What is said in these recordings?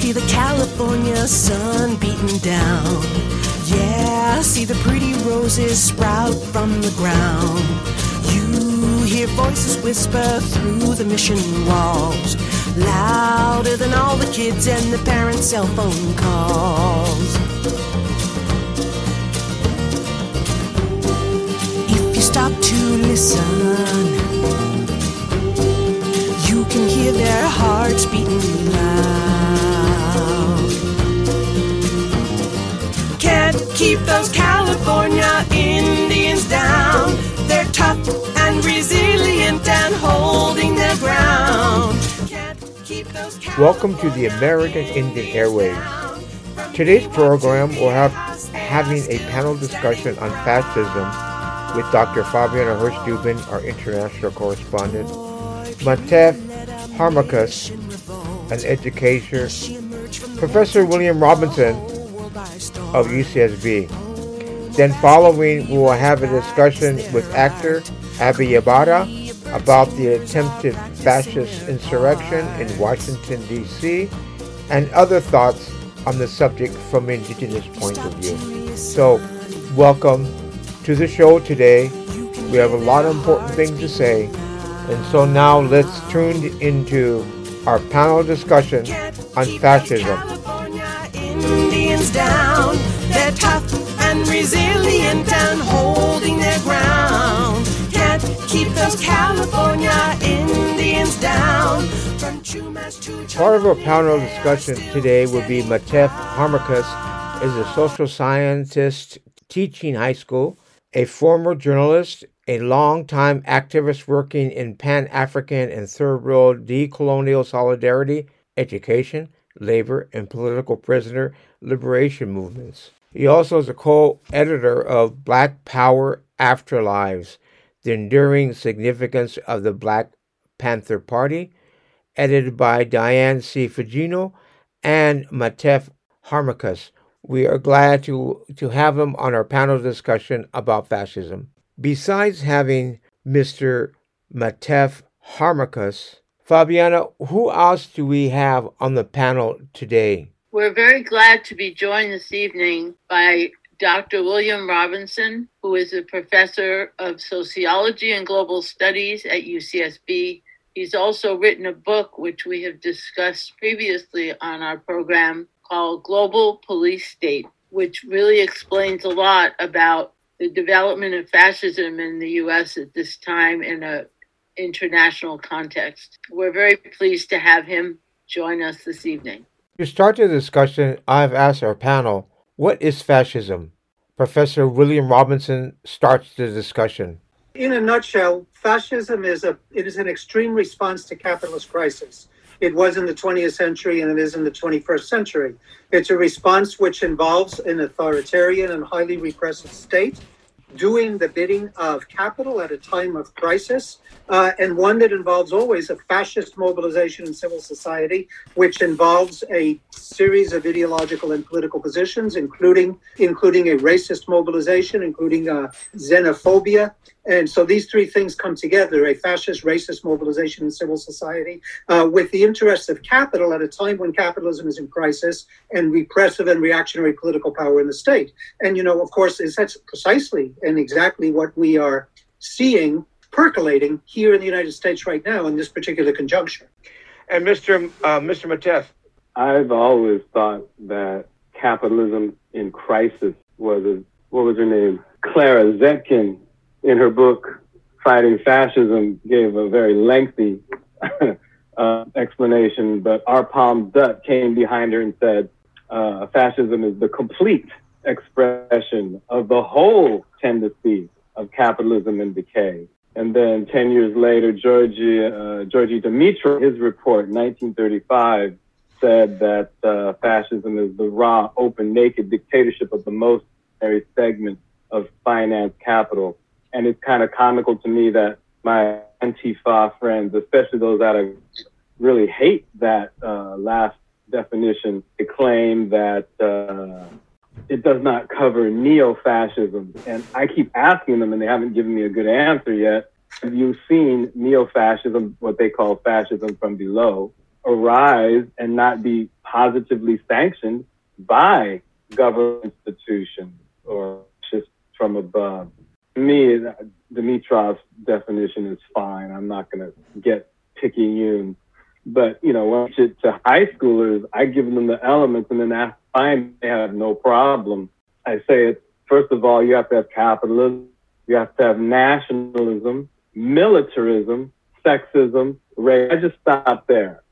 see the California sun beating down. Yeah, see the pretty roses sprout from the ground. You hear voices whisper through the mission walls, louder than all the kids and the parents' cell phone calls. If you stop to listen, hear their hearts beating loud. Can't keep those California Indians down. They're tough and resilient and holding their ground. Welcome to the American Indian Airwaves. Today's program will have having a panel discussion on fascism with Dr. Fabiana Hirsch Dubin, our international correspondent, Matef Harmachis, an educator, Professor William Robinson of UCSB. Then following, we will have a discussion with actor Abby Ybarra about the attempted fascist insurrection in Washington, D.C., and other thoughts on the subject from an indigenous point of view. So, welcome to the show today. We have a lot of important things to say. And so now let's tune into our panel discussion on fascism. Indians down. They're tough and resilient and holding their ground. Can't keep those California Indians down. From Chumash to Part of our panel discussion today will be Matef Harmachis is a social scientist teaching high school, a former journalist, a longtime activist working in Pan-African and Third World decolonial solidarity, education, labor, and political prisoner liberation movements. He also is a co-editor of Black Power Afterlives, The Enduring Significance of the Black Panther Party, edited by Diane C. Fujino and Matef Harmachis. We are glad to, to have him on our panel discussion about fascism. Besides having Mr. Matef Harmachis, Fabiana, who else do we have on the panel today? We're very glad to be joined this evening by Dr. William Robinson, who is a professor of sociology and global studies at UCSB. He's also written a book, which we have discussed previously on our program, called Global Police State, which really explains a lot about the development of fascism in the US at this time in a international context. We're very pleased to have him join us this evening. To start the discussion, I've asked our panel, what is fascism? Professor William Robinson starts the discussion. In a nutshell, fascism is a it is an extreme response to capitalist crisis. It was in the 20th century and it is in the 21st century. It's a response which involves an authoritarian and highly repressive state doing the bidding of capital at a time of crisis, uh, and one that involves always a fascist mobilization in civil society, which involves a series of ideological and political positions, including including a racist mobilization, including uh, xenophobia. And so these three things come together a fascist, racist mobilization in civil society uh, with the interests of capital at a time when capitalism is in crisis and repressive and reactionary political power in the state. And, you know, of course, is that's precisely and exactly what we are seeing percolating here in the United States right now in this particular conjuncture. And Mr. Uh, Mr. Matef, I've always thought that capitalism in crisis was a, what was her name? Clara Zetkin in her book Fighting Fascism gave a very lengthy uh, explanation, but R. Palme Dutt came behind her and said, uh, fascism is the complete expression of the whole tendency of capitalism and decay. And then 10 years later, Georgi, uh, Georgi Dimitrov, his report, 1935, said that uh, fascism is the raw, open, naked dictatorship of the most segment of finance capital. And it's kind of comical to me that my Antifa friends, especially those that are, really hate that uh, last definition, they claim that uh, it does not cover neo-fascism. And I keep asking them, and they haven't given me a good answer yet. Have you seen neo-fascism, what they call fascism from below? arise and not be positively sanctioned by government institutions or just from above. Me, Dimitrov's definition is fine. I'm not going to get picayune. But, you know, when to, to high schoolers, I give them the elements and then ask fine, they have no problem. I say it, first of all, you have to have capitalism, you have to have nationalism, militarism, sexism, race. I just stop there.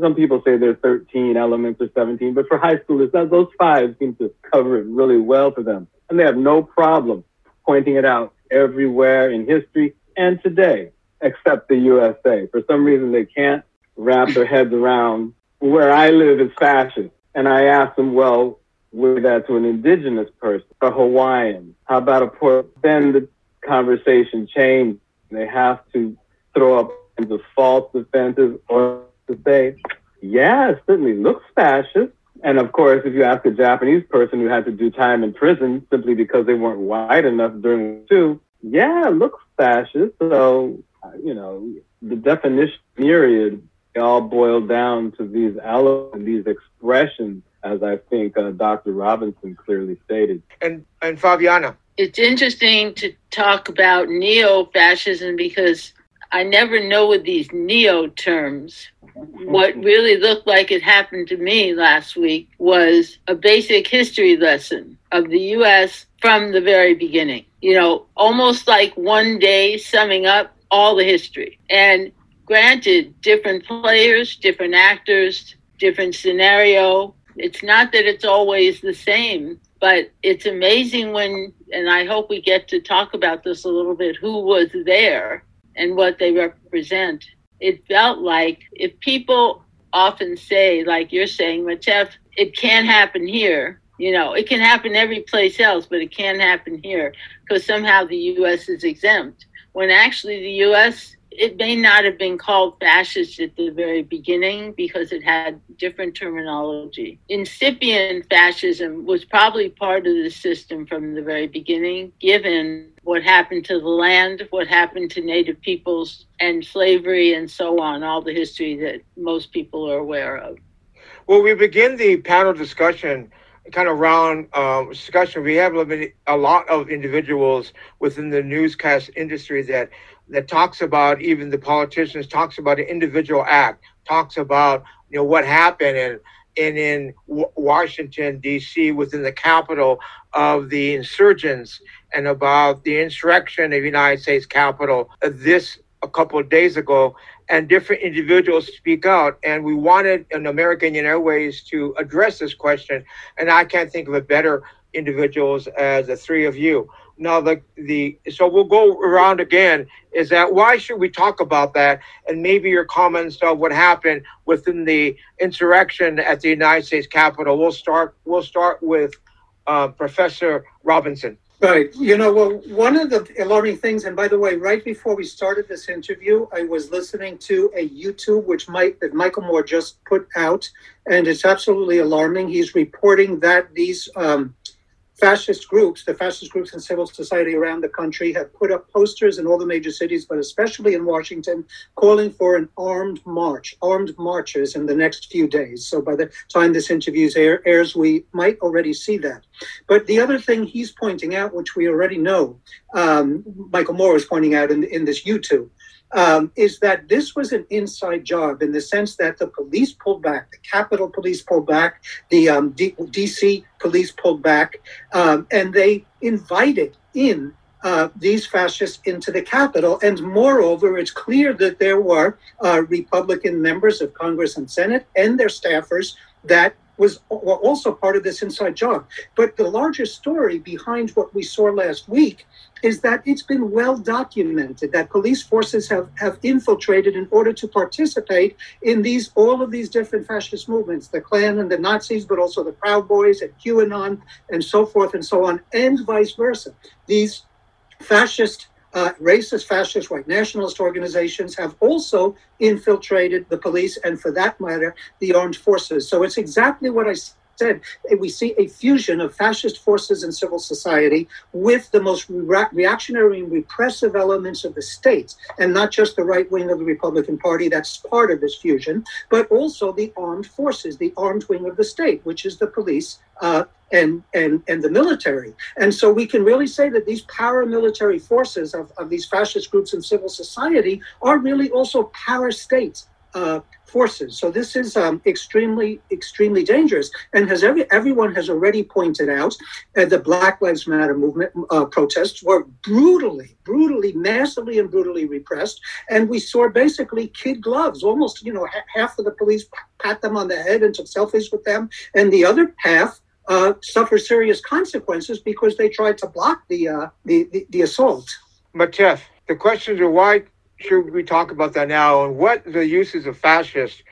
Some people say there's 13 elements or 17, but for high schoolers, those five seem to cover it really well for them. And they have no problem pointing it out everywhere in history and today, except the USA. For some reason, they can't wrap their heads around where I live is fascist. And I asked them, well, with that to an indigenous person, a Hawaiian? How about a Port? Then the conversation changed. They have to throw up the false defenses or to say, yeah, it certainly looks fascist. And of course, if you ask a Japanese person who had to do time in prison simply because they weren't white enough during two, yeah, it looks fascist. So, you know, the definition myriad all boiled down to these elements, these expressions, as I think uh, Dr. Robinson clearly stated. And and Fabiana, it's interesting to talk about neo-fascism because I never know with these neo terms. What mm-hmm. really looked like it happened to me last week was a basic history lesson of the US from the very beginning. You know, almost like one day summing up all the history. And granted, different players, different actors, different scenario. It's not that it's always the same, but it's amazing when, and I hope we get to talk about this a little bit, who was there and what they represent. It felt like if people often say, like you're saying, Matef, it can't happen here. You know, it can happen every place else, but it can't happen here because somehow the U.S. is exempt. When actually the U.S it may not have been called fascist at the very beginning because it had different terminology. Incipient fascism was probably part of the system from the very beginning, given what happened to the land, what happened to native peoples, and slavery, and so on, all the history that most people are aware of. Well, we begin the panel discussion kind of round um, discussion. We have a lot of individuals within the newscast industry that that talks about even the politicians talks about an individual act talks about you know what happened and and in Washington D.C. within the capital of the insurgents and about the insurrection of the United States Capitol this a couple of days ago. And different individuals speak out. And we wanted an American Airways to address this question. And I can't think of a better individuals as the three of you now the the so we'll go around again is that why should we talk about that? And maybe your comments of what happened within the insurrection at the united states capitol. We'll start we'll start with uh, professor robinson. Right. You know well one of the alarming things and by the way right before we started this interview i was listening to a youtube which mike that michael moore just put out and it's absolutely alarming. He's reporting that these um, fascist groups, the fascist groups in civil society around the country, have put up posters in all the major cities, but especially in Washington, calling for an armed march, armed marches in the next few days. So by the time this interview airs, we might already see that. But the other thing he's pointing out, which we already know, um, Michael Moore is pointing out in, in this YouTube, um, is that this was an inside job in the sense that the police pulled back, the Capitol Police pulled back, the um, D- DC police pulled back, um, and they invited in uh, these fascists into the Capitol. And moreover, it's clear that there were uh, Republican members of Congress and Senate and their staffers that was also part of this inside job. But the larger story behind what we saw last week is that it's been well documented that police forces have, have infiltrated in order to participate in these all of these different fascist movements, the Klan and the Nazis, but also the Proud Boys and QAnon and so forth and so on, and vice versa. These fascist uh, racist, fascist, white nationalist organizations have also infiltrated the police and, for that matter, the armed forces. So it's exactly what I said, we see a fusion of fascist forces in civil society with the most re- reactionary and repressive elements of the state, and not just the right wing of the Republican Party that's part of this fusion, but also the armed forces, the armed wing of the state, which is the police. Uh, and, and, and the military. And so we can really say that these paramilitary forces of, of these fascist groups in civil society are really also parastates. Uh, forces. So this is um, extremely, extremely dangerous. And has every everyone has already pointed out, uh, the Black Lives Matter movement uh, protests were brutally, brutally, massively, and brutally repressed. And we saw basically kid gloves. Almost, you know, ha- half of the police pat them on the head and took selfies with them, and the other half uh, suffer serious consequences because they tried to block the uh, the, the, the assault. Matef, the questions are why should we talk about that now and what the uses of fascist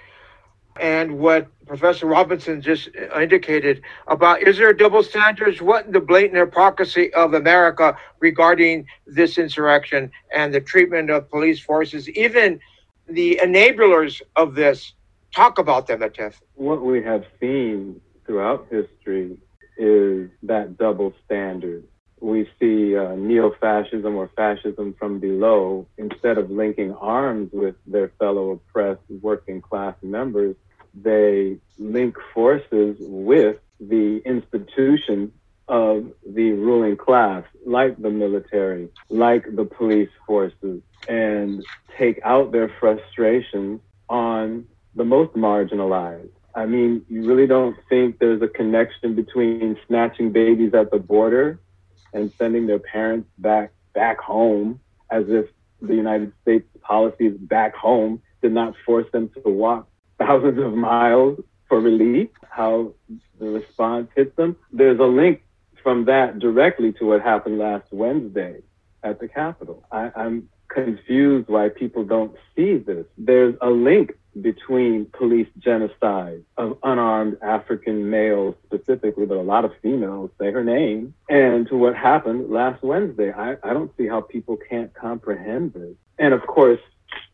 and what Professor Robinson just indicated about is there double standards? What the blatant hypocrisy of America regarding this insurrection and the treatment of police forces, even the enablers of this? Talk about them, Matef. What we have seen throughout history is that double standard we see uh, neo-fascism or fascism from below, instead of linking arms with their fellow oppressed working class members, they link forces with the institutions of the ruling class, like the military, like the police forces, and take out their frustrations on the most marginalized. I mean, you really don't think there's a connection between snatching babies at the border and sending their parents back back home as if the United States policies back home did not force them to walk thousands of miles for relief, how the response hits them. There's a link from that directly to what happened last Wednesday at the Capitol. I, I'm confused why people don't see this. There's a link between police genocide of unarmed African males specifically, but a lot of females say her name, and to what happened last Wednesday. I, I don't see how people can't comprehend this. And of course,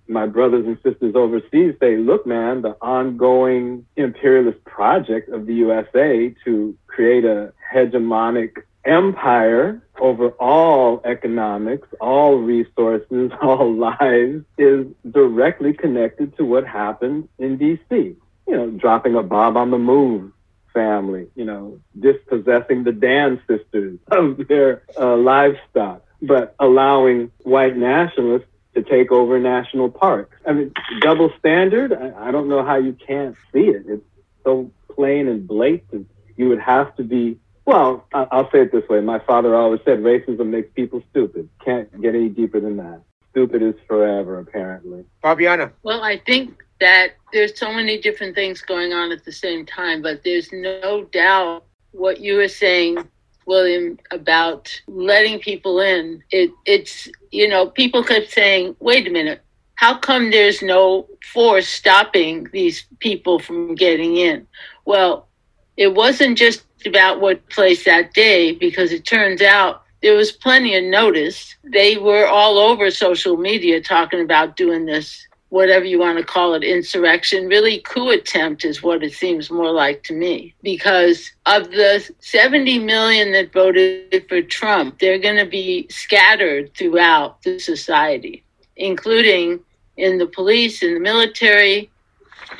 my brothers and sisters overseas say, look, man, the ongoing imperialist project of the USA to create a hegemonic empire over all economics, all resources, all lives is directly connected to what happened in DC. You know, dropping a Bob on the MOVE family, you know, dispossessing the Dann sisters of their uh, livestock, but allowing white nationalists to take over national parks. I mean, double standard, I, I don't know how you can't see it. It's so plain and blatant. You would have to be well, I'll say it this way. My father always said racism makes people stupid. Can't get any deeper than that. Stupid is forever, apparently. Fabiana. Well, I think that there's so many different things going on at the same time, but there's no doubt what you were saying, William, about letting people in. It, it's, you know, people kept saying, wait a minute, how come there's no force stopping these people from getting in? Well, it wasn't just about what place that day because it turns out there was plenty of notice. They were all over social media talking about doing this, whatever you want to call it, insurrection. Really, coup attempt is what it seems more like to me. Because of the 70 million that voted for Trump, they're going to be scattered throughout the society, including in the police, in the military,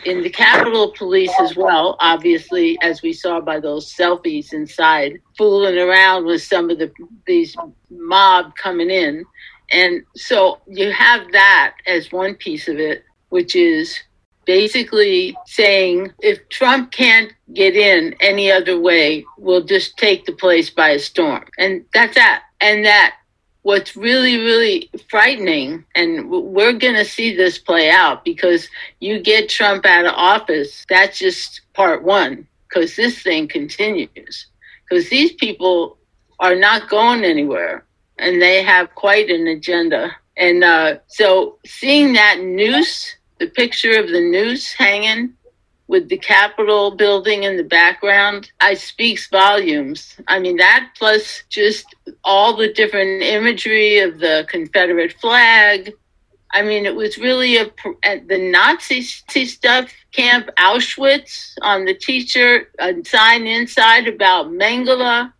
in the Capitol Police as well, obviously, as we saw by those selfies inside, fooling around with some of the these mob coming in. And so you have that as one piece of it, which is basically saying if Trump can't get in any other way, we'll just take the place by a storm. And that's that. And that what's really, really frightening, and we're going to see this play out because you get Trump out of office, that's just part one, because this thing continues. Because these people are not going anywhere and they have quite an agenda. And uh, so seeing that noose, the picture of the noose hanging with the Capitol building in the background, I speaks volumes. I mean, that plus just all the different imagery of the Confederate flag. I mean, it was really a, the Nazi stuff, Camp Auschwitz on the t-shirt, a sign inside about Mengele.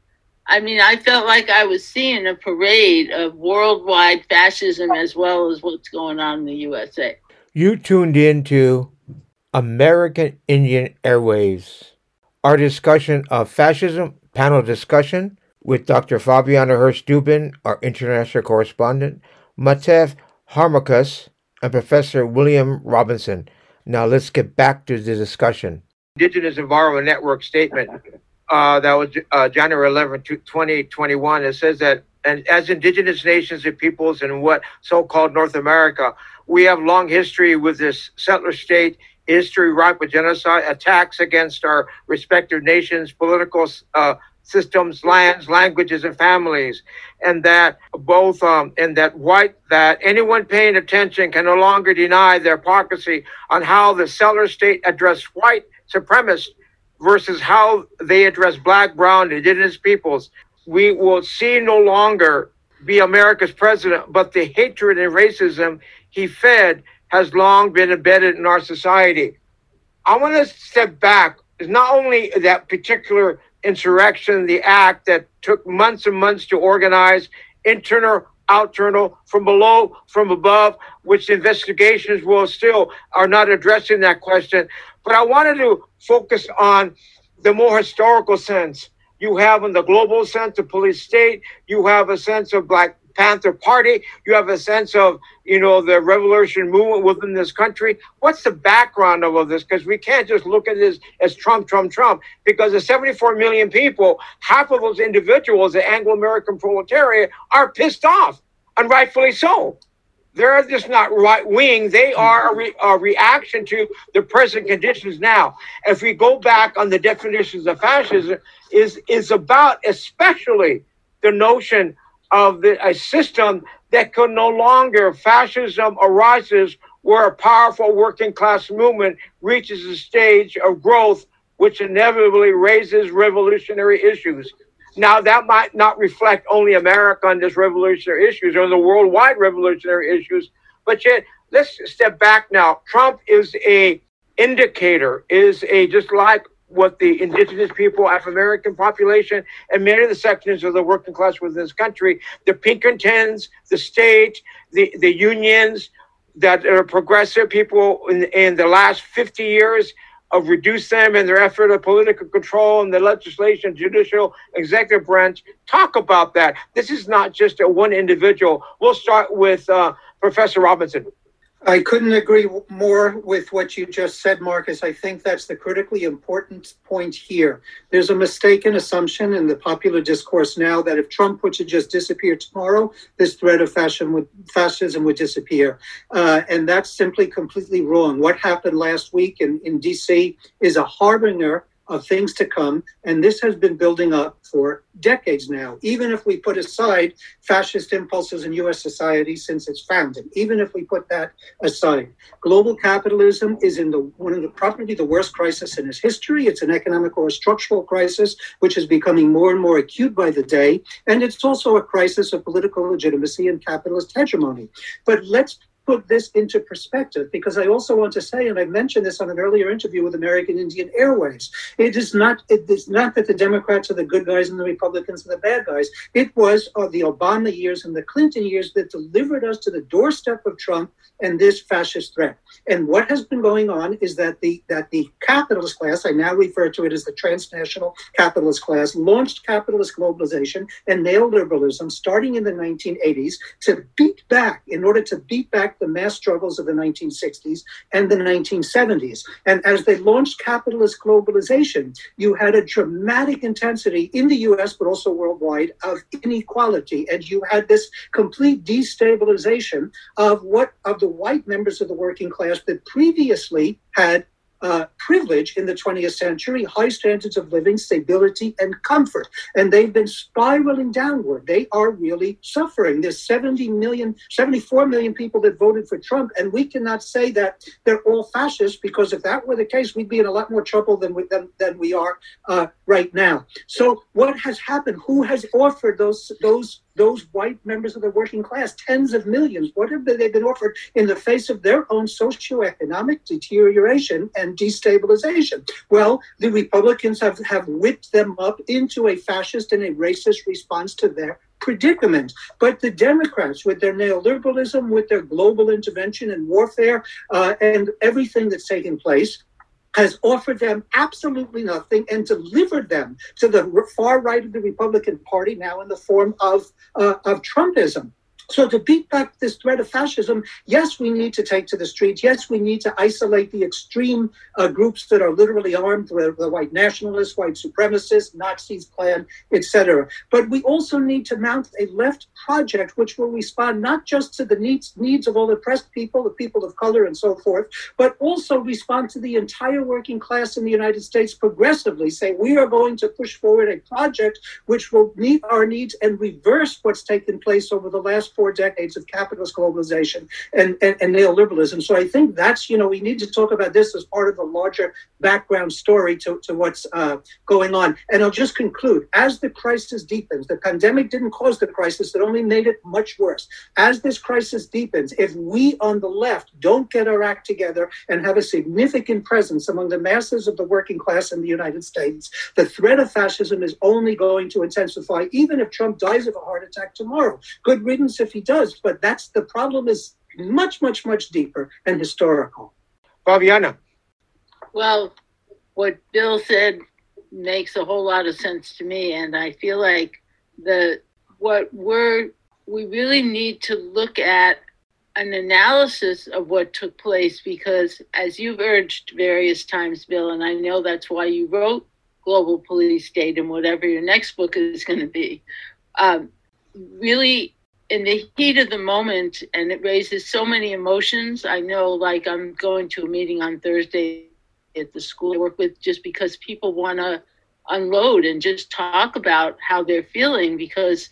I mean, I felt like I was seeing a parade of worldwide fascism as well as what's going on in the USA. You tuned in to American Indian Airwaves. Our discussion of fascism panel discussion with Dr. Fabiana Hirsch Dubin, our international correspondent, Matef Harmachis, and Professor William Robinson. Now let's get back to the discussion. Indigenous Environment Network statement uh, that was uh, January 11, 2021. It says that and as indigenous nations and peoples in what so-called North America, we have long history with this settler state history ripe with genocide, attacks against our respective nations, political uh, systems, lands, languages, and families, and that both um, and that white that anyone paying attention can no longer deny their hypocrisy on how the settler state addressed white supremacists versus how they address black, brown, indigenous peoples. We will see no longer be America's president, but the hatred and racism he fed has long been embedded in our society. I want to step back. It's not only that particular insurrection, the act that took months and months to organize, internal, outternal, from below, from above, which investigations will still are not addressing that question. But I wanted to focus on the more historical sense. You have in the global sense of police state, you have a sense of Black Panther Party. You have a sense of, you know, the revolution movement within this country. What's the background of all this? Because we can't just look at this as Trump, Trump, Trump. Because the 74 million people, half of those individuals, the Anglo-American proletariat, are pissed off, and rightfully so. They're just not right wing. They are a, re- a, reaction to the present conditions now. If we go back on the definitions of fascism, is is about especially the notion of the, a system that could no longer, fascism arises where a powerful working class movement reaches a stage of growth which inevitably raises revolutionary issues. Now, that might not reflect only America on this revolutionary issues or the worldwide revolutionary issues, but yet let's step back now. Trump is a indicator, is a just like what the indigenous people, African American population, and many of the sections of the working class within this country, the Pinkertons, the state, the, the unions that are progressive people in, in the last 50 years of reduce them in their effort of political control and the legislation, judicial, executive branch. Talk about that. This is not just a one individual. We'll start with uh, Professor Robinson. I couldn't agree more with what you just said, Marcus. I think that's the critically important point here. There's a mistaken assumption in the popular discourse now that if Trump were to just disappear tomorrow, this threat of fascism would, fascism would disappear. Uh, and that's simply completely wrong. What happened last week in, in DC is a harbinger of things to come. And this has been building up for decades now, even if we put aside fascist impulses in US society since its founding, even if we put that aside. Global capitalism is in the one of the probably the worst crisis in its history. It's an economic or structural crisis, which is becoming more and more acute by the day. And it's also a crisis of political legitimacy and capitalist hegemony. But let's put this into perspective because I also want to say, and I mentioned this on an earlier interview with American Indian Airways, it is not it is not that the Democrats are the good guys and the Republicans are the bad guys. It was uh, the Obama years and the Clinton years that delivered us to the doorstep of Trump and this fascist threat. And what has been going on is that the that the capitalist class, I now refer to it as the transnational capitalist class, launched capitalist globalization and neoliberalism starting in the 1980s to beat back in order to beat back the mass struggles of the 1960s and the 1970s. And as they launched capitalist globalization, you had a dramatic intensity in the US, but also worldwide, of inequality. And you had this complete destabilization of what of the white members of the working class that previously had uh, privilege in the 20th century, high standards of living, stability, and comfort. And they've been spiraling downward. They are really suffering. There's 70 million, 74 million people that voted for Trump. And we cannot say that they're all fascists because if that were the case, we'd be in a lot more trouble than we, than, than we are uh, right now. So what has happened? Who has offered those, those those white members of the working class, tens of millions. What have they been offered in the face of their own socioeconomic deterioration and destabilization? Well, the Republicans have, have whipped them up into a fascist and a racist response to their predicament. But the Democrats, with their neoliberalism, with their global intervention and warfare, uh, and everything that's taken place, has offered them absolutely nothing and delivered them to the far right of the Republican Party now in the form of, uh, of Trumpism. So, to beat back this threat of fascism, yes, we need to take to the streets. Yes, we need to isolate the extreme uh, groups that are literally armed, the, the white nationalists, white supremacists, Nazis, Klan, etc. But we also need to mount a left project which will respond not just to the needs, needs of all oppressed people, the people of color, and so forth, but also respond to the entire working class in the United States progressively. Say, we are going to push forward a project which will meet our needs and reverse what's taken place over the last four decades of capitalist globalization and, and, and, neoliberalism. So I think that's, you know, we need to talk about this as part of the larger background story to, to what's uh, going on. And I'll just conclude as the crisis deepens, the pandemic didn't cause the crisis, it only made it much worse. As this crisis deepens, if we on the left don't get our act together and have a significant presence among the masses of the working class in the United States, the threat of fascism is only going to intensify, even if Trump dies of a heart attack tomorrow. Good riddance if he does, but that's the problem is much, much, much deeper and historical. Fabiana. Well, what Bill said makes a whole lot of sense to me, and I feel like the what we're we really need to look at an analysis of what took place because as you've urged various times bill and i know that's why you wrote global police state and whatever your next book is going to be um, really in the heat of the moment and it raises so many emotions. I know like i'm going to a meeting on thursday at the school i work with just because people want to unload and just talk about how they're feeling because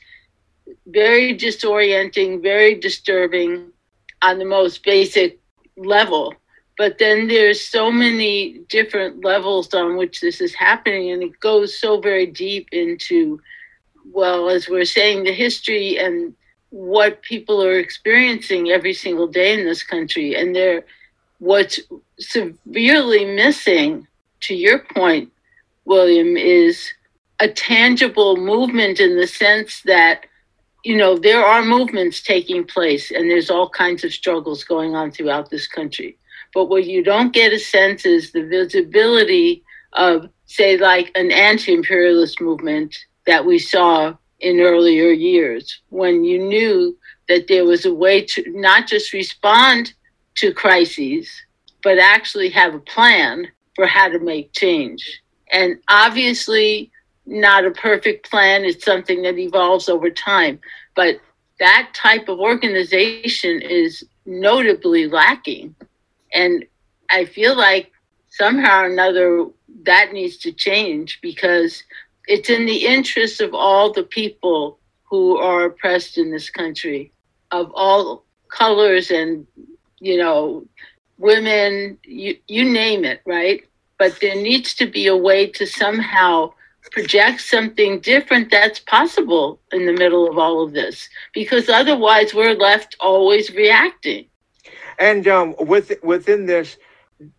very disorienting very disturbing on the most basic level. But then there's so many different levels on which this is happening and it goes so very deep into well as we're saying the history and what people are experiencing every single day in this country. And they're what's severely missing, to your point, William, is a tangible movement in the sense that you know there are movements taking place and there's all kinds of struggles going on throughout this country but what you don't get a sense is the visibility of say like an anti-imperialist movement that we saw in earlier years when you knew that there was a way to not just respond to crises, but actually have a plan for how to make change. And obviously, not a perfect plan. It's something that evolves over time. But that type of organization is notably lacking. And I feel like somehow or another that needs to change because it's in the interest of all the people who are oppressed in this country, of all colors and, you know, women, you, you name it, right? But there needs to be a way to somehow project something different that's possible in the middle of all of this, because otherwise we're left always reacting. And um, with, within this,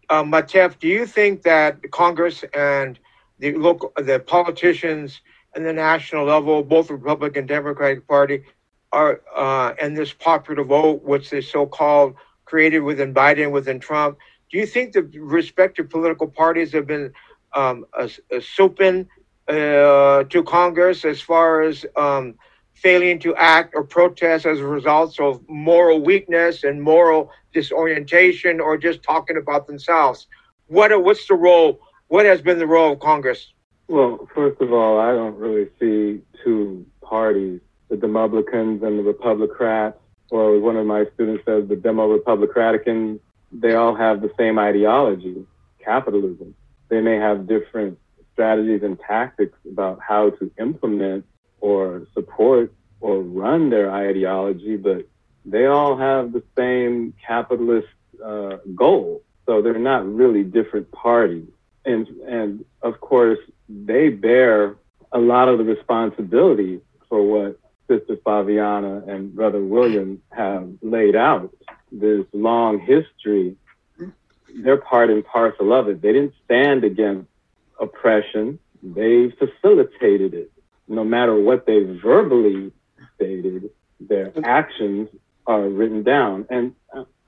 uh, Matef, do you think that Congress and the local, the politicians and the national level, both Republican and Democratic Party, are uh, and this popular vote, which is so-called created within Biden, within Trump. Do you think the respective political parties have been um, a, a souping uh, to Congress as far as um, failing to act or protest as a result of moral weakness and moral disorientation, or just talking about themselves? What what's the role what has been the role of Congress? Well, first of all, I don't really see two parties, the Demopublicans and the Republicrats, or as one of my students says the Demo Republicanicans. They all have the same ideology, capitalism. They may have different strategies and tactics about how to implement or support or run their ideology, but they all have the same capitalist uh, goal. So they're not really different parties and and of course they bear a lot of the responsibility for what Sister Fabiana and Brother William have laid out, this long history, they're part and parcel of it. They didn't stand against oppression, they facilitated it. No matter what they verbally stated, their actions are written down. And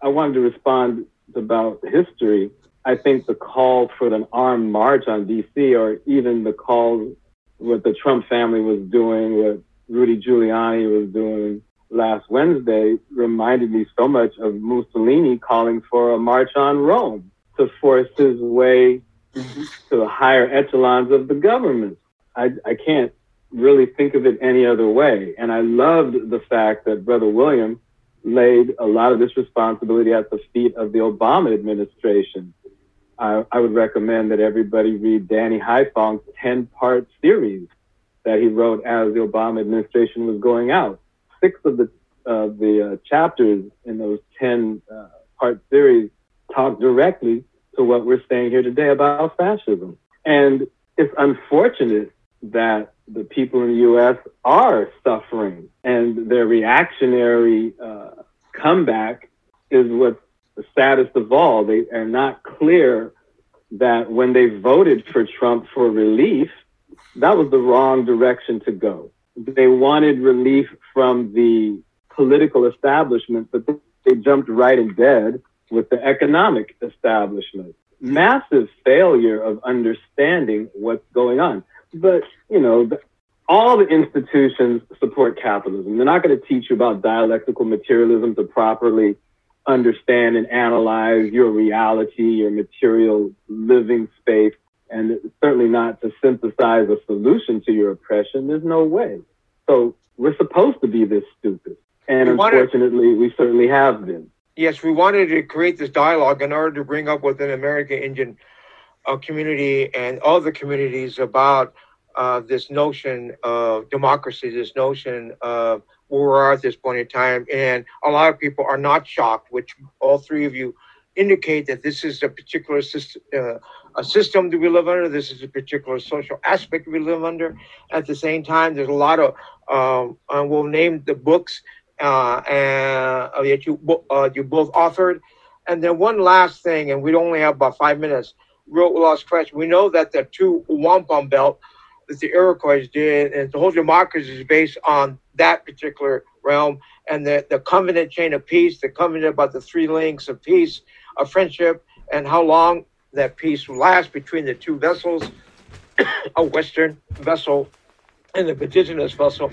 I wanted to respond about history. I think the call for an armed march on DC, or even the call what the Trump family was doing, what Rudy Giuliani was doing last Wednesday, reminded me so much of Mussolini calling for a march on Rome to force his way to the higher echelons of the government. I, I can't really think of it any other way. And I loved the fact that Brother William laid a lot of this responsibility at the feet of the Obama administration. I, I would recommend that everybody read Danny Haiphong's 10 part series that he wrote as the Obama administration was going out. Six of the, uh, the uh, chapters in those 10 uh, part series talk directly to what we're saying here today about fascism. And it's unfortunate that the people in the U.S. are suffering, and their reactionary uh, comeback is what's the saddest of all. They are not clear that when they voted for Trump for relief, that was the wrong direction to go. They wanted relief from the political establishment, but they jumped right in bed with the economic establishment. Massive failure of understanding what's going on. But, you know, all the institutions support capitalism. They're not going to teach you about dialectical materialism to properly understand and analyze your reality, your material living space, and certainly not to synthesize a solution to your oppression. There's no way. So we're supposed to be this stupid. And we unfortunately, wanted, we certainly have been. Yes, we wanted to create this dialogue in order to bring up with an American Indian uh, community and other communities about uh, this notion of democracy, this notion of where we are at this point in time. And a lot of people are not shocked, which all three of you indicate that this is a particular system, uh, a system that we live under. This is a particular social aspect we live under. At the same time, there's a lot of, um, we'll name the books uh, uh, that you, uh, you both authored. And then one last thing, and we only have about five minutes, real last question. We know that the two wampum belt that the Iroquois did, and the whole democracy is based on that particular realm and the, the covenant chain of peace, the covenant about the three links of peace, of friendship, and how long that peace will last between the two vessels, a Western vessel and the indigenous vessel.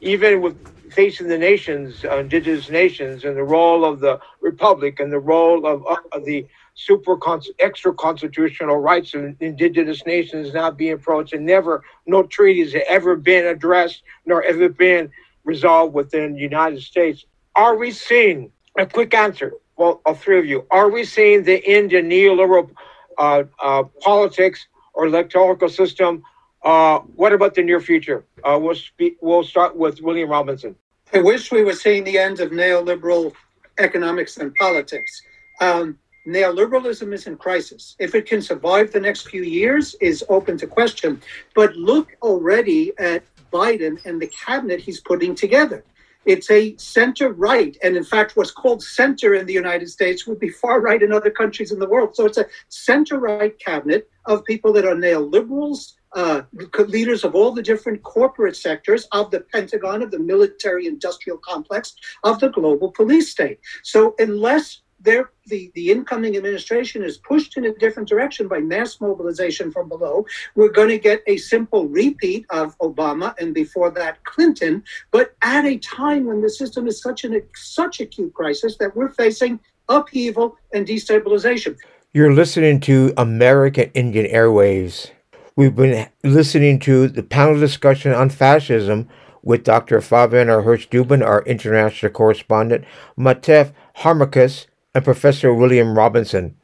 Even with facing the nations, uh, indigenous nations, and the role of the republic and the role of, of the super extra constitutional rights of indigenous nations now being approached, and never no treaties have ever been addressed nor ever been resolved within the United States. Are we seeing a quick answer? Well, all three of you, are we seeing the end of neoliberal uh, uh, politics or electoral system? Uh, what about the near future? Uh, we'll speak. We'll start with William Robinson. I wish we were seeing the end of neoliberal economics and politics. Um, neoliberalism is in crisis. If it can survive the next few years is open to question. But look already at Biden and the cabinet he's putting together. It's a center right. And in fact, what's called center in the United States would be far right in other countries in the world. So it's a center right cabinet of people that are neoliberals, uh, leaders of all the different corporate sectors of the Pentagon, of the military industrial complex, of the global police state. So unless the, the incoming administration is pushed in a different direction by mass mobilization from below. We're going to get a simple repeat of Obama and before that Clinton, but at a time when the system is such an such acute crisis that we're facing upheaval and destabilization. You're listening to American Indian Airwaves. We've been listening to the panel discussion on fascism with Dr. Fabiana Hirsch Dubin, our international correspondent, Matef Harmachis, and Professor William Robinson.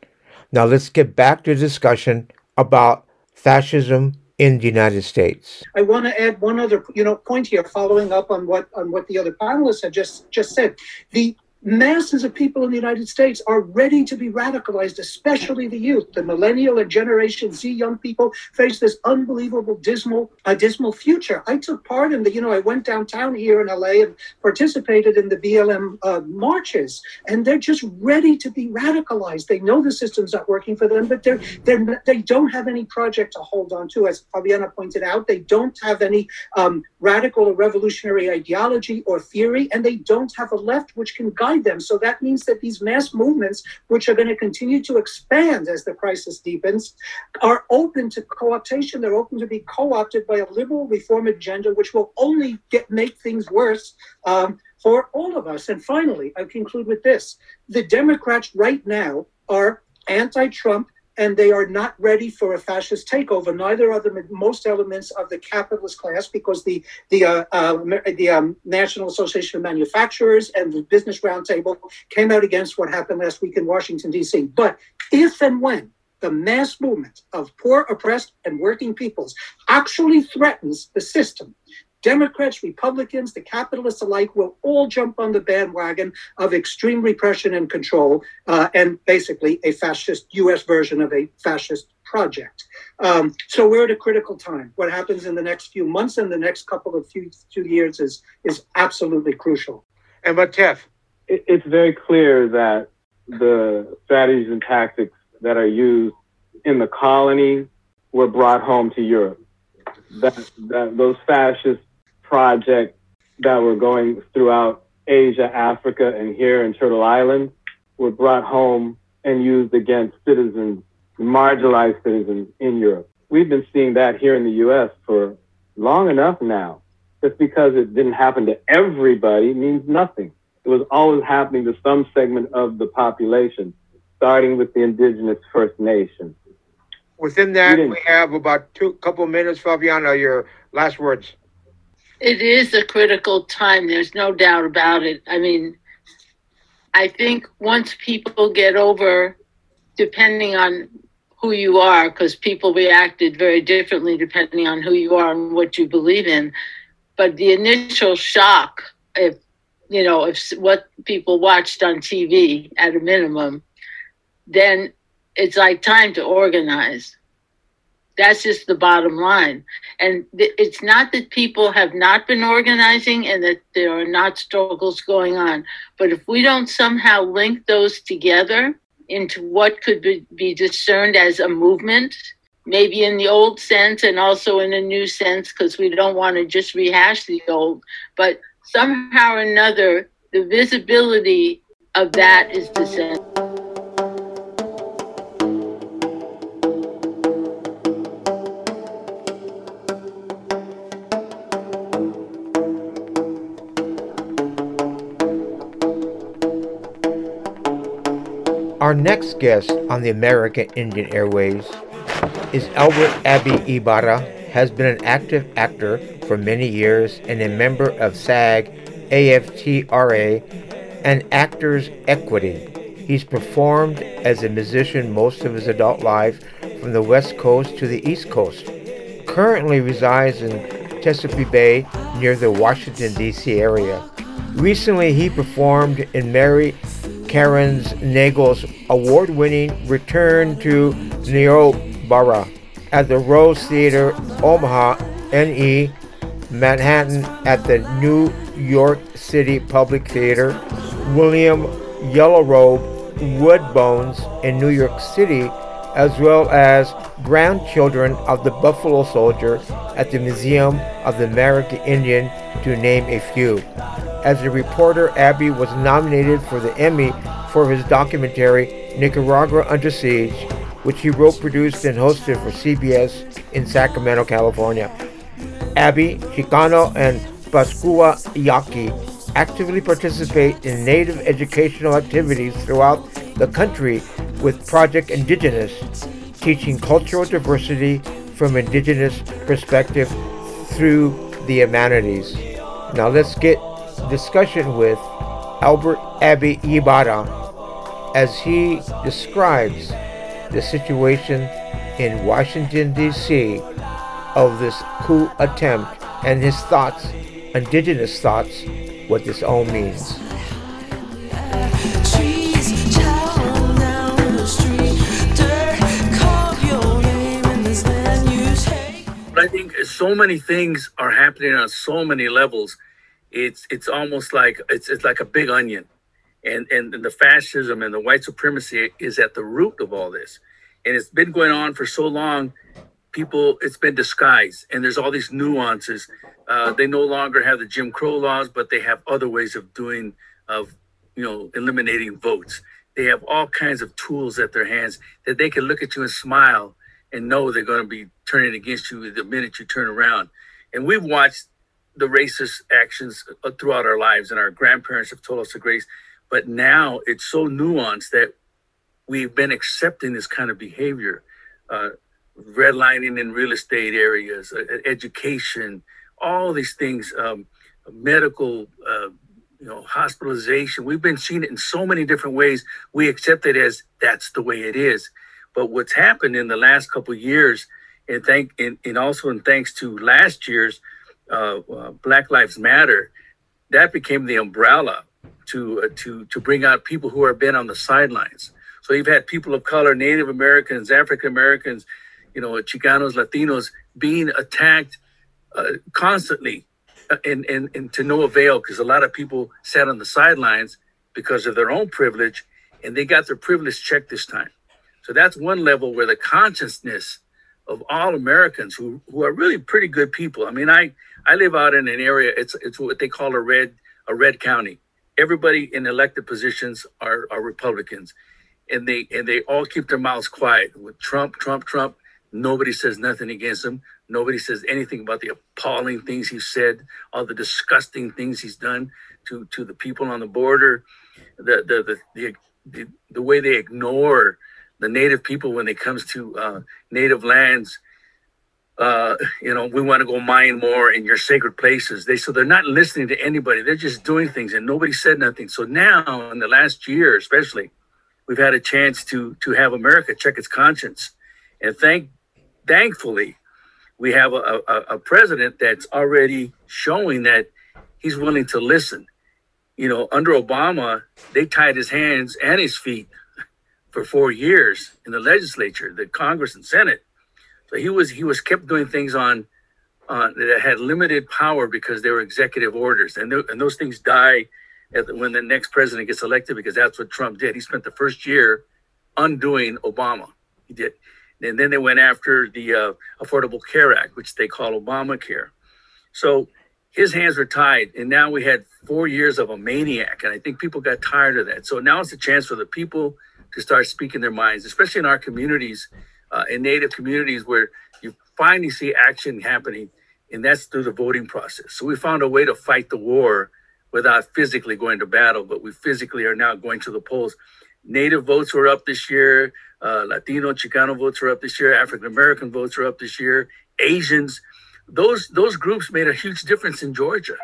Now let's get back to discussion about fascism in the United States. I want to add one other, you know, point here, following up on what on what the other panelists have just just said. The masses of people in the United States are ready to be radicalized, especially the youth. The millennial and Generation Z young people face this unbelievable, dismal, uh, dismal future. I took part in the, you know, I went downtown here in LA and participated in the BLM uh, marches, and they're just ready to be radicalized. They know the system's not working for them, but they're, they're they don't have any project to hold on to, as Fabiana pointed out. They don't have any um, radical or revolutionary ideology or theory, and they don't have a left which can guide them. So that means that these mass movements, which are going to continue to expand as the crisis deepens, are open to co-optation. They're open to be co-opted by a liberal reform agenda, which will only get make things worse. Um, for all of us. And finally, I conclude with this the Democrats right now are anti Trump and they are not ready for a fascist takeover. Neither are the most elements of the capitalist class, because the the uh, uh, the um, National Association of Manufacturers and the Business Roundtable came out against what happened last week in Washington D.C. But if and when the mass movement of poor, oppressed, and working peoples actually threatens the system, Democrats, Republicans, the capitalists alike will all jump on the bandwagon of extreme repression and control, uh, and basically a fascist U.S. version of a fascist project. Um, so we're at a critical time. What happens in the next few months and the next couple of few two years is is absolutely crucial. And Matef, it's very clear that the strategies and tactics that are used in the colonies were brought home to Europe. That, that those fascist projects that were going throughout Asia, Africa, and here in Turtle Island were brought home and used against citizens, marginalized citizens in Europe. We've been seeing that here in the US for long enough now. Just because it didn't happen to everybody means nothing. It was always happening to some segment of the population, starting with the indigenous First Nations. Within that, we, we have about two couple minutes, Fabiana. Your last words. It is a critical time. There's no doubt about it. I mean, I think once people get over, depending on who you are, because people reacted very differently depending on who you are and what you believe in. But the initial shock, if you know, if what people watched on TV at a minimum, then it's like time to organize. That's just the bottom line. And th- it's not that people have not been organizing and that there are not struggles going on. But if we don't somehow link those together into what could be, be discerned as a movement, maybe in the old sense and also in a new sense, because we don't want to just rehash the old, but somehow or another, the visibility of that is descending. Our next guest on the American Indian Airwaves is Albert Abbey Ibarra, has been an active actor for many years and a member of SAG, AFTRA, and Actors Equity. He's performed as a musician most of his adult life from the West Coast to the East Coast. Currently resides in Chesapeake Bay near the Washington, D.C. area. Recently, he performed in Mary Karen's Nagle's award winning return to Niobrara at the Rose Theater, Omaha, NE, Manahatta at the New York City Public Theater, William Yellow Robe Woodbones in New York City, as well as Grandchildren of the Buffalo Soldier at the Museum of the American Indian, to name a few. As a reporter, Abbey was nominated for the Emmy for his documentary Nicaragua Under Siege, which he wrote, produced, and hosted for CBS in Sacramento, California. Abbey, Chicano, and Pascua Yaqui actively participate in Native educational activities throughout the country with Project Indigenous, teaching cultural diversity from Indigenous perspective through the humanities. Now let's get discussion with Albert Abbey Ibarra as he describes the situation in Washington, D.C. of this coup attempt and his thoughts, indigenous thoughts, what this all means. trees, child down the street, dirt, call your name and this land you take. But I think so many things are happening on so many levels. It's it's almost like it's it's like a big onion, and and the fascism and the white supremacy is at the root of all this, and it's been going on for so long. People, it's been disguised, and there's all these nuances. Uh, they no longer have the Jim Crow laws, but they have other ways of doing of you know eliminating votes. They have all kinds of tools at their hands that they can look at you and smile and know they're going to be turning against you the minute you turn around. And we've watched the racist actions uh, throughout our lives, and our grandparents have told us the grace. But now it's so nuanced that we've been accepting this kind of behavior, uh, redlining in real estate areas, uh, education, all these things, um, medical, uh, you know, hospitalization. We've been seeing it in so many different ways. We accept it as that's the way it is. But what's happened in the last couple years, and thank and, and also in thanks to last year's uh, uh, Black Lives Matter, that became the umbrella to uh, to to bring out people who have been on the sidelines. So you've had people of color, Native Americans, African Americans, you know, Chicanos, Latinos being attacked uh, constantly, uh, and, and and to no avail because a lot of people sat on the sidelines because of their own privilege, and they got their privilege checked this time. So that's one level where the consciousness of all Americans who, who are really pretty good people. I mean, I, I live out in an area, it's it's what they call a red a red county. Everybody in elected positions are, are Republicans. And they and they all keep their mouths quiet. With Trump, Trump, Trump, nobody says nothing against him. Nobody says anything about the appalling things he said, all the disgusting things he's done to, to the people on the border, the the the the, the, way they ignore the native people when it comes to uh, native lands. Uh, you know, we want to go mine more in your sacred places. They so they're not listening to anybody. They're just doing things, and nobody said nothing. So now, in the last year, especially, we've had a chance to to have America check its conscience, and thank thankfully, we have a, a, a president that's already showing that he's willing to listen. You know, under Obama, they tied his hands and his feet for four years in the legislature, the Congress and Senate. So he was he was kept doing things on uh, that had limited power because they were executive orders, and th- and those things die the, when the next president gets elected because that's what Trump did. He spent the first year undoing Obama. He did, and then they went after the uh, Affordable Care Act, which they call Obamacare. So his hands were tied, and now we had four years of a maniac, and I think people got tired of that. So now it's a chance for the people to start speaking their minds, especially in our communities, uh, in Native communities where you finally see action happening, and that's through the voting process. So we found a way to fight the war without physically going to battle, but we physically are now going to the polls. Native votes were up this year. Uh, Latino, Chicano votes were up this year. African American votes were up this year. Asians, those those groups made a huge difference in Georgia,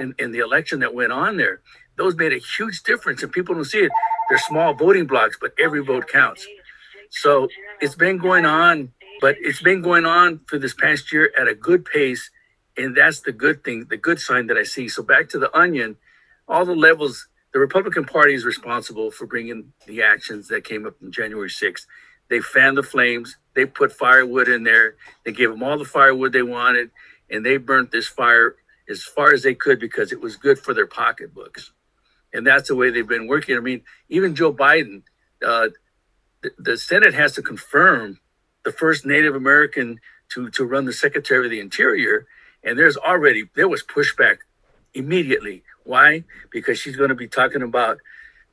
in, in the election that went on there. Those made a huge difference, and people don't see it. They're small voting blocks, but every vote counts. So it's been going on, but it's been going on for this past year at a good pace. And that's the good thing, the good sign that I see. So back to the onion, all the levels, the Republican Party is responsible for bringing the actions that came up on January 6th. They fanned the flames. They put firewood in there. They gave them all the firewood they wanted, and they burnt this fire as far as they could because it was good for their pocketbooks and that's the way they've been working. I mean, even Joe Biden, uh, the, Senate has to confirm the first Native American to to run the Secretary of the Interior, and there's already there was pushback immediately. Why? Because she's going to be talking about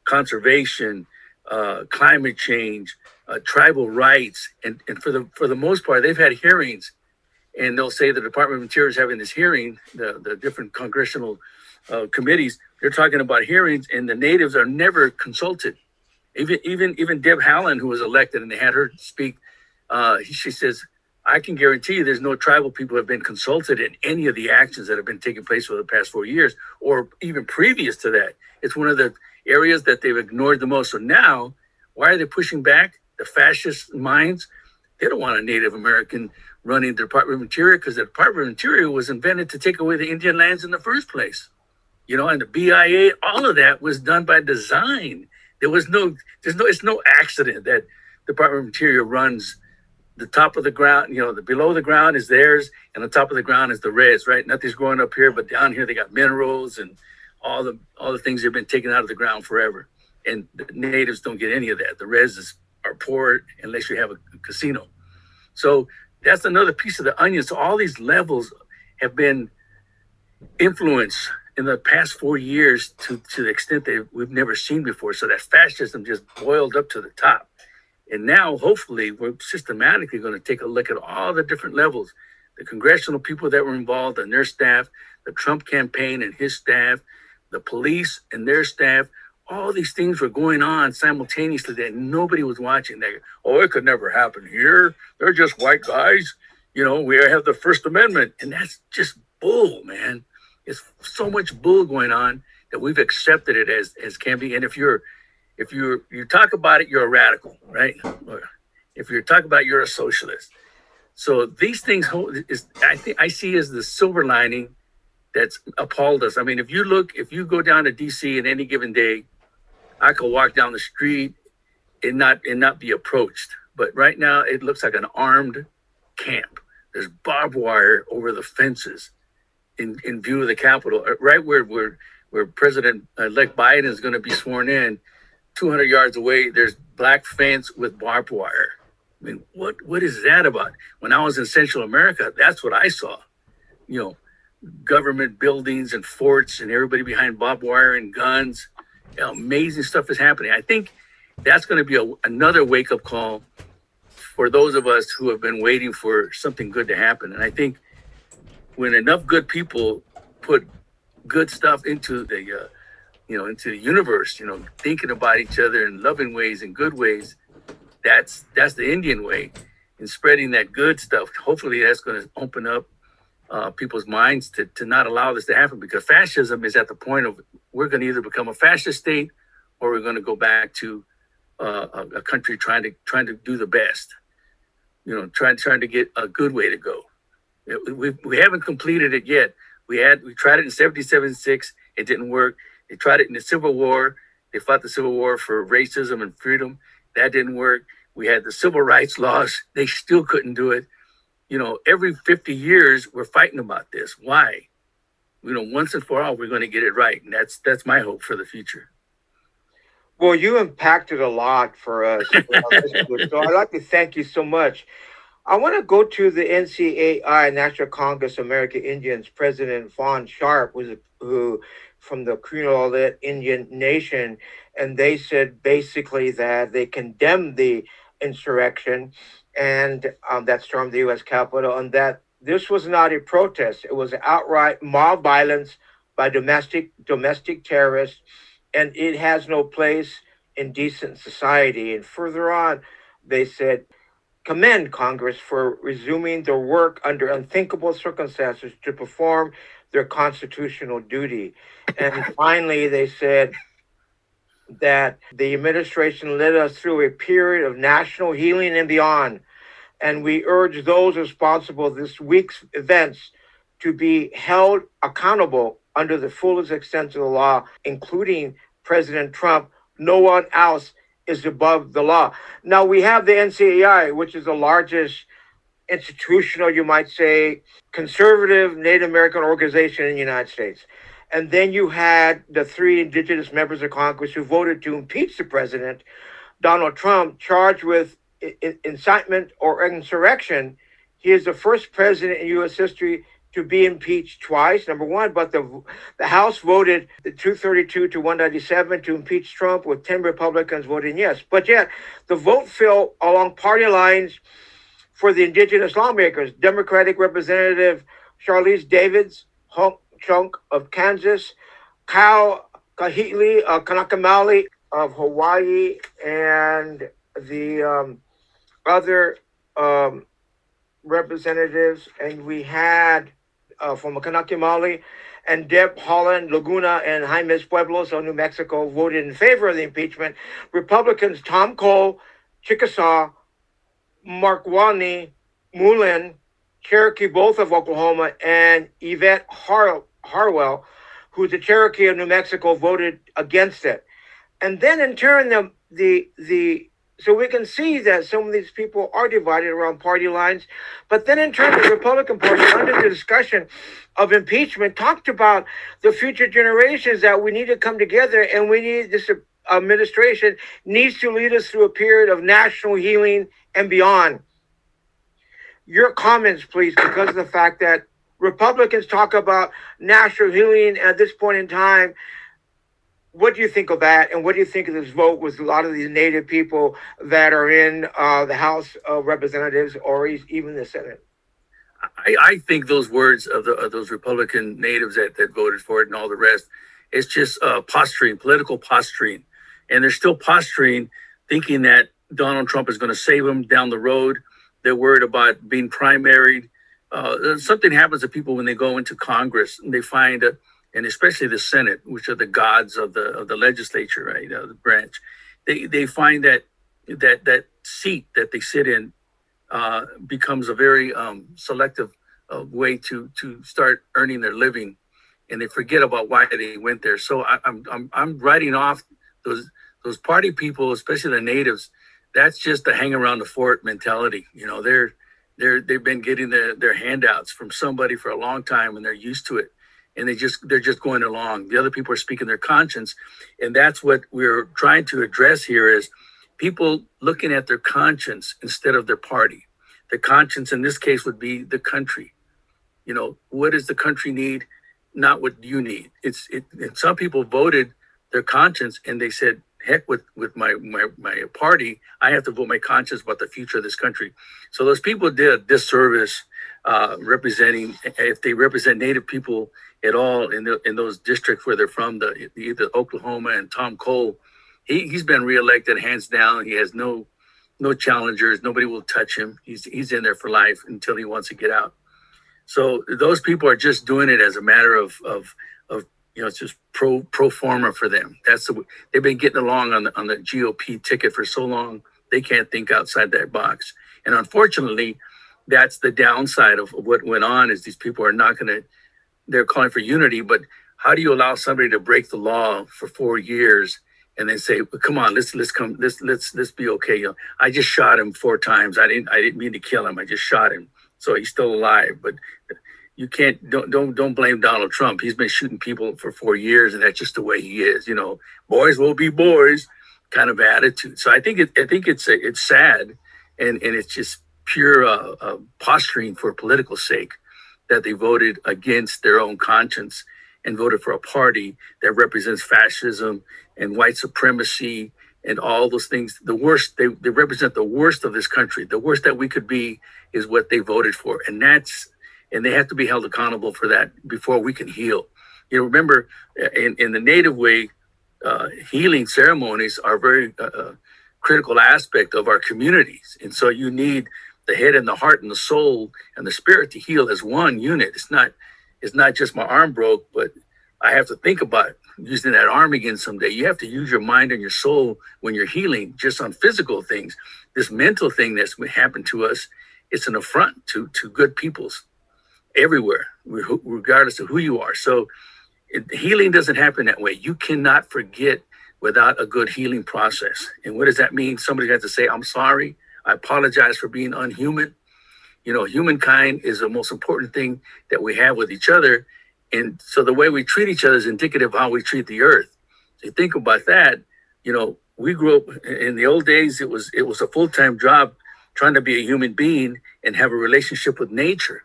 conservation, uh, climate change, uh, tribal rights, and and for the for the most part, they've had hearings, and they'll say the Department of Interior is having this hearing, the the different congressional uh, committees they're talking about hearings, and the natives are never consulted. Even even even Deb Haaland, who was elected, and they had her speak. Uh, she says, "I can guarantee you, there's no tribal people have been consulted in any of the actions that have been taking place over the past four years, or even previous to that. It's one of the areas that they've ignored the most. So now, why are they pushing back? The fascist minds, they don't want a Native American running the Department of Interior because the Department of Interior was invented to take away the Indian lands in the first place. you know, and the BIA, all of that was done by design. There was no, there's no, it's no accident that Department of Interior runs the top of the ground, you know, the below the ground is theirs, and the top of the ground is the reds, right? Nothing's growing up here, but down here they got minerals and all the all the things that have been taken out of the ground forever. And the natives don't get any of that. The Reds is, are poor unless you have a casino. So that's another piece of the onion. So all these levels have been influenced in the past four years to, to the extent that we've never seen before. So that fascism just boiled up to the top. And now, hopefully, we're systematically going to take a look at all the different levels the congressional people that were involved and their staff, the Trump campaign and his staff, the police and their staff. All these things were going on simultaneously that nobody was watching. They, oh, it could never happen here. They're just white guys. You know, we have the First Amendment. And that's just bull, man. It's so much bull going on that we've accepted it as as can be. And if you're if you you talk about it, you're a radical, right? Or if you talk about it, you're a socialist. So these things is I think I see as the silver lining that's appalled us. I mean, if you look, if you go down to DC in any given day, I could walk down the street and not and not be approached. But right now, it looks like an armed camp. There's barbed wire over the fences in, in view of the Capitol, uh, right where where where President-elect Biden is going to be sworn in. 200 yards away, there's black fence with barbed wire. I mean, what what is that about? When I was in Central America, that's what I saw. You know, government buildings and forts and everybody behind barbed wire and guns. You know, amazing stuff is happening. I think that's going to be a, another wake up call for those of us who have been waiting for something good to happen. And I think when enough good people put good stuff into the uh, you know into the universe you know thinking about each other in loving ways and good ways that's that's the indian way. And spreading that good stuff hopefully that's going to open up uh, people's minds to, to not allow this to happen. Because fascism is at the point of we're going to either become a fascist state or we're going to go back to uh, a, a country trying to trying to do the best you know trying trying to get a good way to go we, we haven't completed it yet. We had we tried it in 77 6. It didn't work. They tried it in the Civil War. They fought the Civil War for racism and freedom. That didn't work. We had the civil rights laws. They still couldn't do it. You know, every 50 years we're fighting about this. Why? You know, once and for all, we're going to get it right. And that's that's my hope for the future. Well, you impacted a lot for us. so I'd like to thank you so much. I want to go to the NCAI, National Congress of American Indians, President Fawn Sharp, who's, who from the Quinault Indian Nation, and they said basically that they condemned the insurrection and um, that stormed the U.S. Capitol, and that this was not a protest; it was outright mob violence by domestic domestic terrorists, and it has no place in decent society. And further on, they said commend Congress for resuming their work under unthinkable circumstances to perform their constitutional duty. And finally, they said that the administration led us through a period of national healing and beyond. And we urge those responsible for this week's events to be held accountable under the fullest extent of the law, including President Trump. No one else is above the law. Now we have the NCAI, which is the largest institutional, you might say, conservative Native American organization in the United States. And then you had the three indigenous members of Congress who voted to impeach the president, Donald Trump, charged with incitement or insurrection. He is the first president in U.S. history to be impeached twice. Number one, but the the House voted 232 to 197 to impeach Trump, with 10 Republicans voting yes. But yet, the vote fell along party lines for the indigenous lawmakers. Democratic Representative Sharice Davids, Hunk Chunk of Kansas, Kyle Kahele of Kanaka Maoli of Hawaii, and the um, other um, representatives, and we had uh, from Kanaka Maoli, and Deb Haaland, Laguna, and Jemez Pueblos of New Mexico voted in favor of the impeachment. Republicans Tom Cole, Chickasaw, Mark Markwayne, Mullin, Cherokee, both of Oklahoma, and Yvette Har- Herrell, who's a Cherokee of New Mexico, voted against it. And then in turn, the the the so we can see that some of these people are divided around party lines. But then in turn, the Republican Party, under the discussion of impeachment, talked about the future generations that we need to come together and we need this administration needs to lead us through a period of national healing and beyond. Your comments, please, because of the fact that Republicans talk about national healing at this point in time what do you think of that? And what do you think of this vote with a lot of these Native people that are in uh, the House of Representatives or even the Senate? I, I think those words of, the, of, those Republican natives that, that voted for it and all the rest, it's just uh, posturing, political posturing. And they're still posturing, thinking that Donald Trump is going to save them down the road. They're worried about being primaried. Uh, something happens to people when they go into Congress and they find a, and especially the Senate, which are the gods of the of the legislature, right, the branch, they they find that that that seat that they sit in uh, becomes a very um, selective uh, way to to start earning their living, and they forget about why they went there. So I, I'm I'm I'm writing off those those party people, especially the natives. That's just the hang around the fort mentality. You know, they're they're they've been getting their their handouts from somebody for a long time, and they're used to it and they just they're just going along. The other people are speaking their conscience. And that's what we're trying to address here is people looking at their conscience instead of their party. The conscience in this case would be the country. You know what does the country need? Not what you need. It's it some people voted their conscience and they said heck with with my my my party. I have to vote my conscience about the future of this country. So those people did a disservice uh, representing if they represent native people at all in the, in those districts where they're from, the either Oklahoma and Tom Cole, he he's been reelected hands down. He has no no challengers. Nobody will touch him. He's he's in there for life until he wants to get out. So those people are just doing it as a matter of of of you know it's just pro pro forma for them. That's the they've been getting along on the on the GOP ticket for so long they can't think outside that box. And unfortunately, that's the downside of what went on is these people are not going to they're calling for unity, but how do you allow somebody to break the law for four years and then say, well, "Come on, let's let's come, let's let's let's be okay." You know, I just shot him four times. I didn't I didn't mean to kill him. I just shot him, so he's still alive. But you can't don't don't don't blame Donald Trump. He's been shooting people for four years, and that's just the way he is. You know, boys will be boys, kind of attitude. So I think it, I think it's it's sad, and and it's just pure uh, uh, posturing for political sake that they voted against their own conscience and voted for a party that represents fascism and white supremacy and all those things. The worst, they, they represent the worst of this country. The worst that we could be is what they voted for. And that's, and they have to be held accountable for that before we can heal. You know, remember in, in the native way, uh, healing ceremonies are very uh, uh critical aspect of our communities. And so you need the head and the heart and the soul and the spirit to heal as one unit. It's not it's not just my arm broke, but I have to think about using that arm again someday. You have to use your mind and your soul when you're healing just on physical things. This mental thing that's happened to us, it's an affront to to good peoples everywhere, regardless of who you are. So it, healing doesn't happen that way. You cannot forget without a good healing process. And what does that mean? Somebody has to say, "I'm sorry." I apologize for being unhuman. You know, humankind is the most important thing that we have with each other. And so the way we treat each other is indicative of how we treat the earth. So you think about that, you know, we grew up in the old days, it was it was a full-time job trying to be a human being and have a relationship with nature.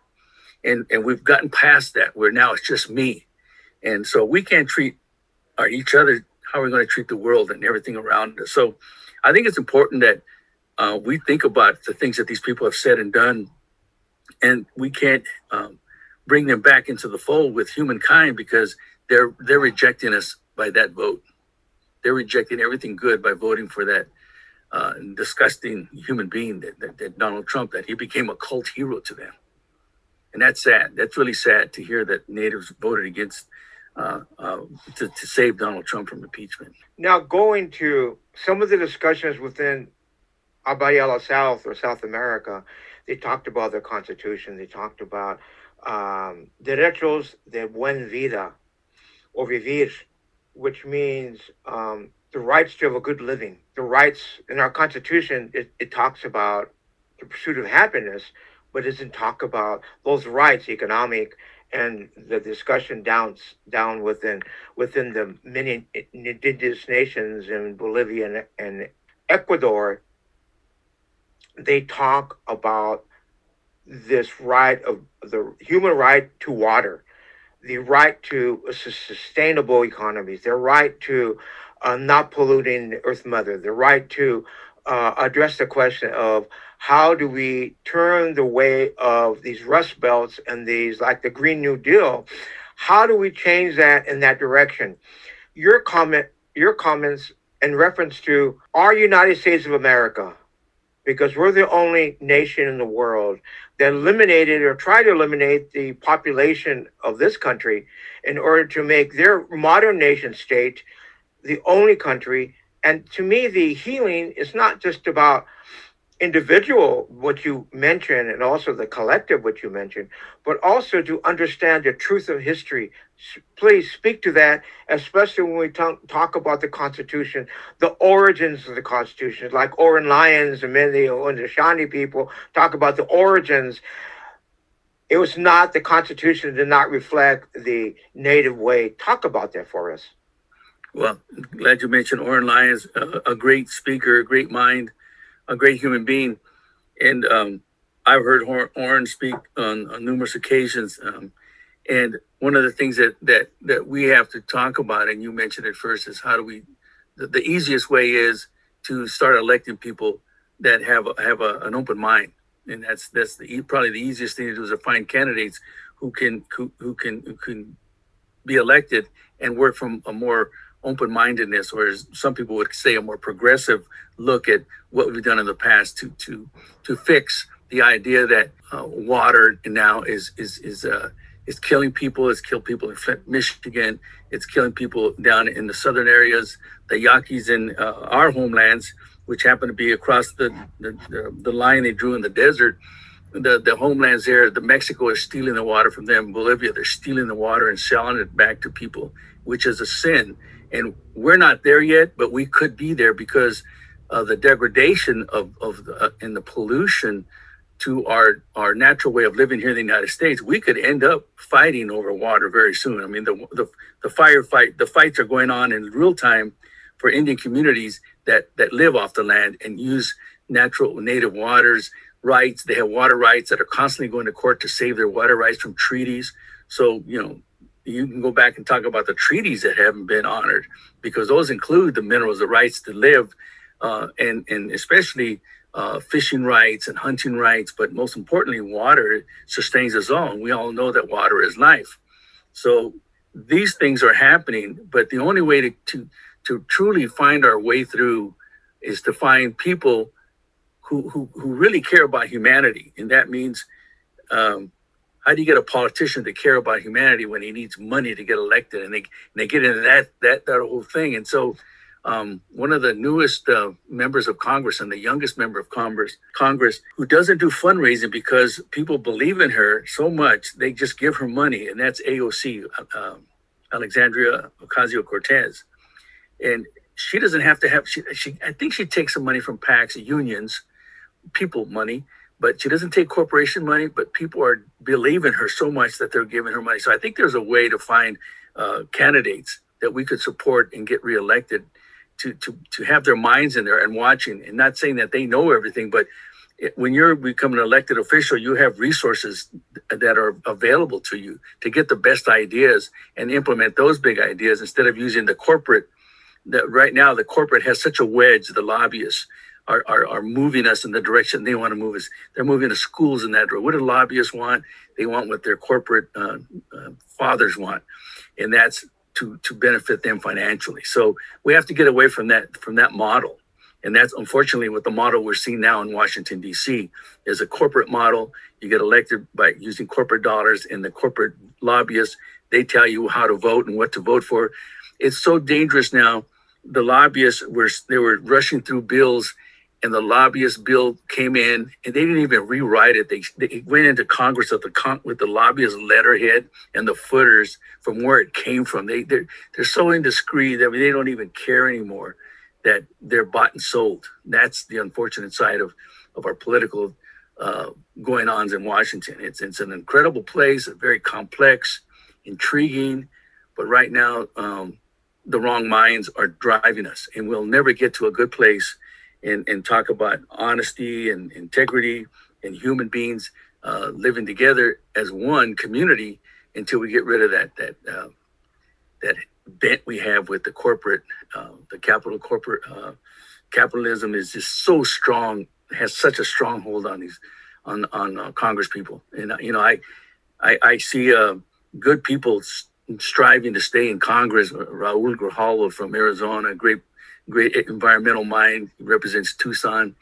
And and we've gotten past that where now it's just me. And so we can't treat our each other how are we going to treat the world and everything around us. So I think it's important that uh, we think about the things that these people have said and done, and we can't um, bring them back into the fold with humankind because they're they're rejecting us by that vote. They're rejecting everything good by voting for that uh, disgusting human being that, that, that Donald Trump. That he became a cult hero to them, and that's sad. That's really sad to hear that natives voted against uh, uh, to, to save Donald Trump from impeachment. Now, going to some of the discussions within Abya Yala South or South America, they talked about their constitution. They talked about um, derechos de buen vida, or vivir, which means um, the rights to have a good living. The rights in our Constitution, it, it talks about the pursuit of happiness, but doesn't talk about those rights, economic, and the discussion down down within within the many indigenous nations in Bolivia and, and Ecuador. They talk about this right of the human right to water, the right to sustainable economies, their right to uh, not polluting the Earth Mother, the right to uh, address the question of how do we turn the way of these rust belts and these like the Green New Deal, how do we change that in that direction? Your comment, your comments in reference to our United States of America, because we're the only nation in the world that eliminated or tried to eliminate the population of this country in order to make their modern nation state the only country. And to me, the healing is not just about individual, what you mentioned, and also the collective, what you mentioned, but also to understand the truth of history. Please speak to that, especially when we talk, talk about the Constitution, the origins of the Constitution, like Oren Lyons and many of the Shani people talk about the origins. It was not the Constitution did not reflect the native way. Talk about that for us. Well, glad you mentioned Oren Lyons, a, a great speaker, a great mind, a great human being. And um, I've heard Oren speak on, on numerous occasions. Um, and one of the things that, that, that we have to talk about, and you mentioned it first, is how do we, the, the easiest way is to start electing people that have, have a, an open mind. And that's, that's the, probably the easiest thing to do is to find candidates who can, who, who can, who can be elected and work from a more open-mindedness, or as some people would say, a more progressive look at what we've done in the past to to to fix the idea that uh, water now is is is uh, is killing people. It's killed people in Flint, Michigan. It's killing people down in the southern areas, the Yaquis in uh, our homelands, which happen to be across the, the the, the line they drew in the desert. The, the homelands there, the Mexico is stealing the water from them. Bolivia, they're stealing the water and selling it back to people, which is a sin and we're not there yet, but we could be there because of the degradation of, of the, uh, and the pollution to our our natural way of living here in the United States, we could end up fighting over water very soon. I mean, the the, the firefight, the fights are going on in real time for Indian communities that that live off the land and use natural native waters rights. They have water rights that are constantly going to court to save their water rights from treaties. So you know, you can go back and talk about the treaties that haven't been honored because those include the minerals, the rights to live, uh, and and especially uh, fishing rights and hunting rights. But most importantly, water sustains us all. we all know that water is life. So these things are happening, but the only way to to, to truly find our way through is to find people who who, who really care about humanity, and that means. Um, how do you get a politician to care about humanity when he needs money to get elected? And they and they get into that that that whole thing. And so, um, one of the newest uh, members of Congress and the youngest member of Congress, Congress, who doesn't do fundraising because people believe in her so much, they just give her money, and that's AOC, uh, um, Alexandria Ocasio Cortez, and she doesn't have to have. She, she, I think she takes some money from PACs, unions, people money but she doesn't take corporation money. But people are believing her so much that they're giving her money. So I think there's a way to find uh, candidates that we could support and get reelected to to to have their minds in there and watching, and not saying that they know everything, but when you're becoming an elected official, you have resources that are available to you to get the best ideas and implement those big ideas instead of using the corporate. That right now the corporate has such a wedge, the lobbyists are, are, are moving us in the direction they want to move us. They're moving the schools in that direction. What do lobbyists want? They want what their corporate uh, uh, fathers want, and that's to to benefit them financially. So we have to get away from that from that model, and that's unfortunately what the model we're seeing now in Washington D.C. is a corporate model. You get elected by using corporate dollars, and the corporate lobbyists they tell you how to vote and what to vote for. It's so dangerous now. The lobbyists were they were rushing through bills and the lobbyist bill came in, and they didn't even rewrite it. They, they went into Congress with the con- with the lobbyist letterhead and the footers from where it came from. They they're they're so indiscreet that they don't even care anymore that they're bought and sold. That's the unfortunate side of of our political uh, going ons in Washington. It's it's an incredible place, very complex, intriguing, but right now um, the wrong minds are driving us, and we'll never get to a good place and, and talk about honesty and integrity and human beings uh, living together as one community until we get rid of that that uh, that bent we have with the corporate uh, the capital corporate uh, capitalism is just so strong has such a stronghold on these on on uh, Congress people. And uh, you know I I, I see good people striving to stay in Congress Raul Grijalva from Arizona great great environmental mind. Represents Tucson.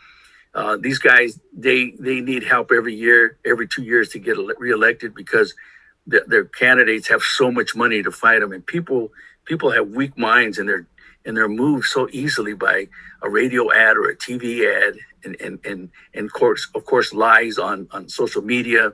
Uh, these guys, they they need help every year, every two years to get reelected because the, their candidates have so much money to fight them, and people people have weak minds and they're and they're moved so easily by a radio ad or a TV ad, and and and and course of course lies on on social media,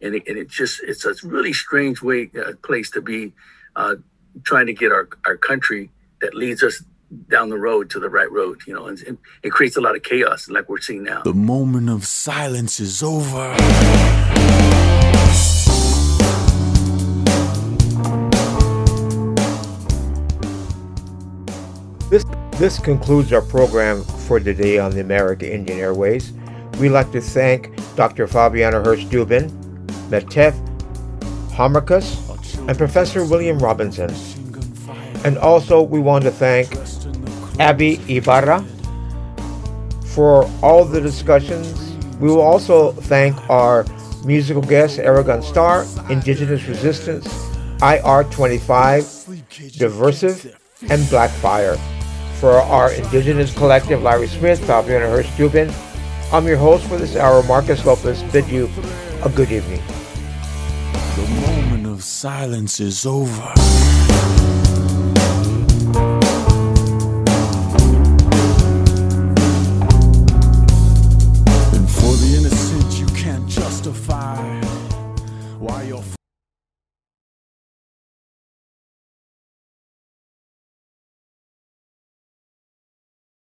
and it, and it just it's a really strange way uh, place to be uh, trying to get our our country that leads us down the road to the right road, you know, and, and it creates a lot of chaos like we're seeing now. The moment of silence is over. This, this concludes our program for today on the American Indian Airwaves. We'd like to thank Dr. Fabiana Hirsch Dubin, Metef Harmachis, and Professor William Robinson. And also, we want to thank Abby Ibarra for all the discussions. We will also thank our musical guest, Aragon Star, Indigenous Resistance, IR25, Diversive, and Blackfire. For our Indigenous Collective, Larry Smith, Fabiana Hirsch Dubin, I'm your host for this hour, Marcus Lopez. Bid you a good evening. The moment of silence is over.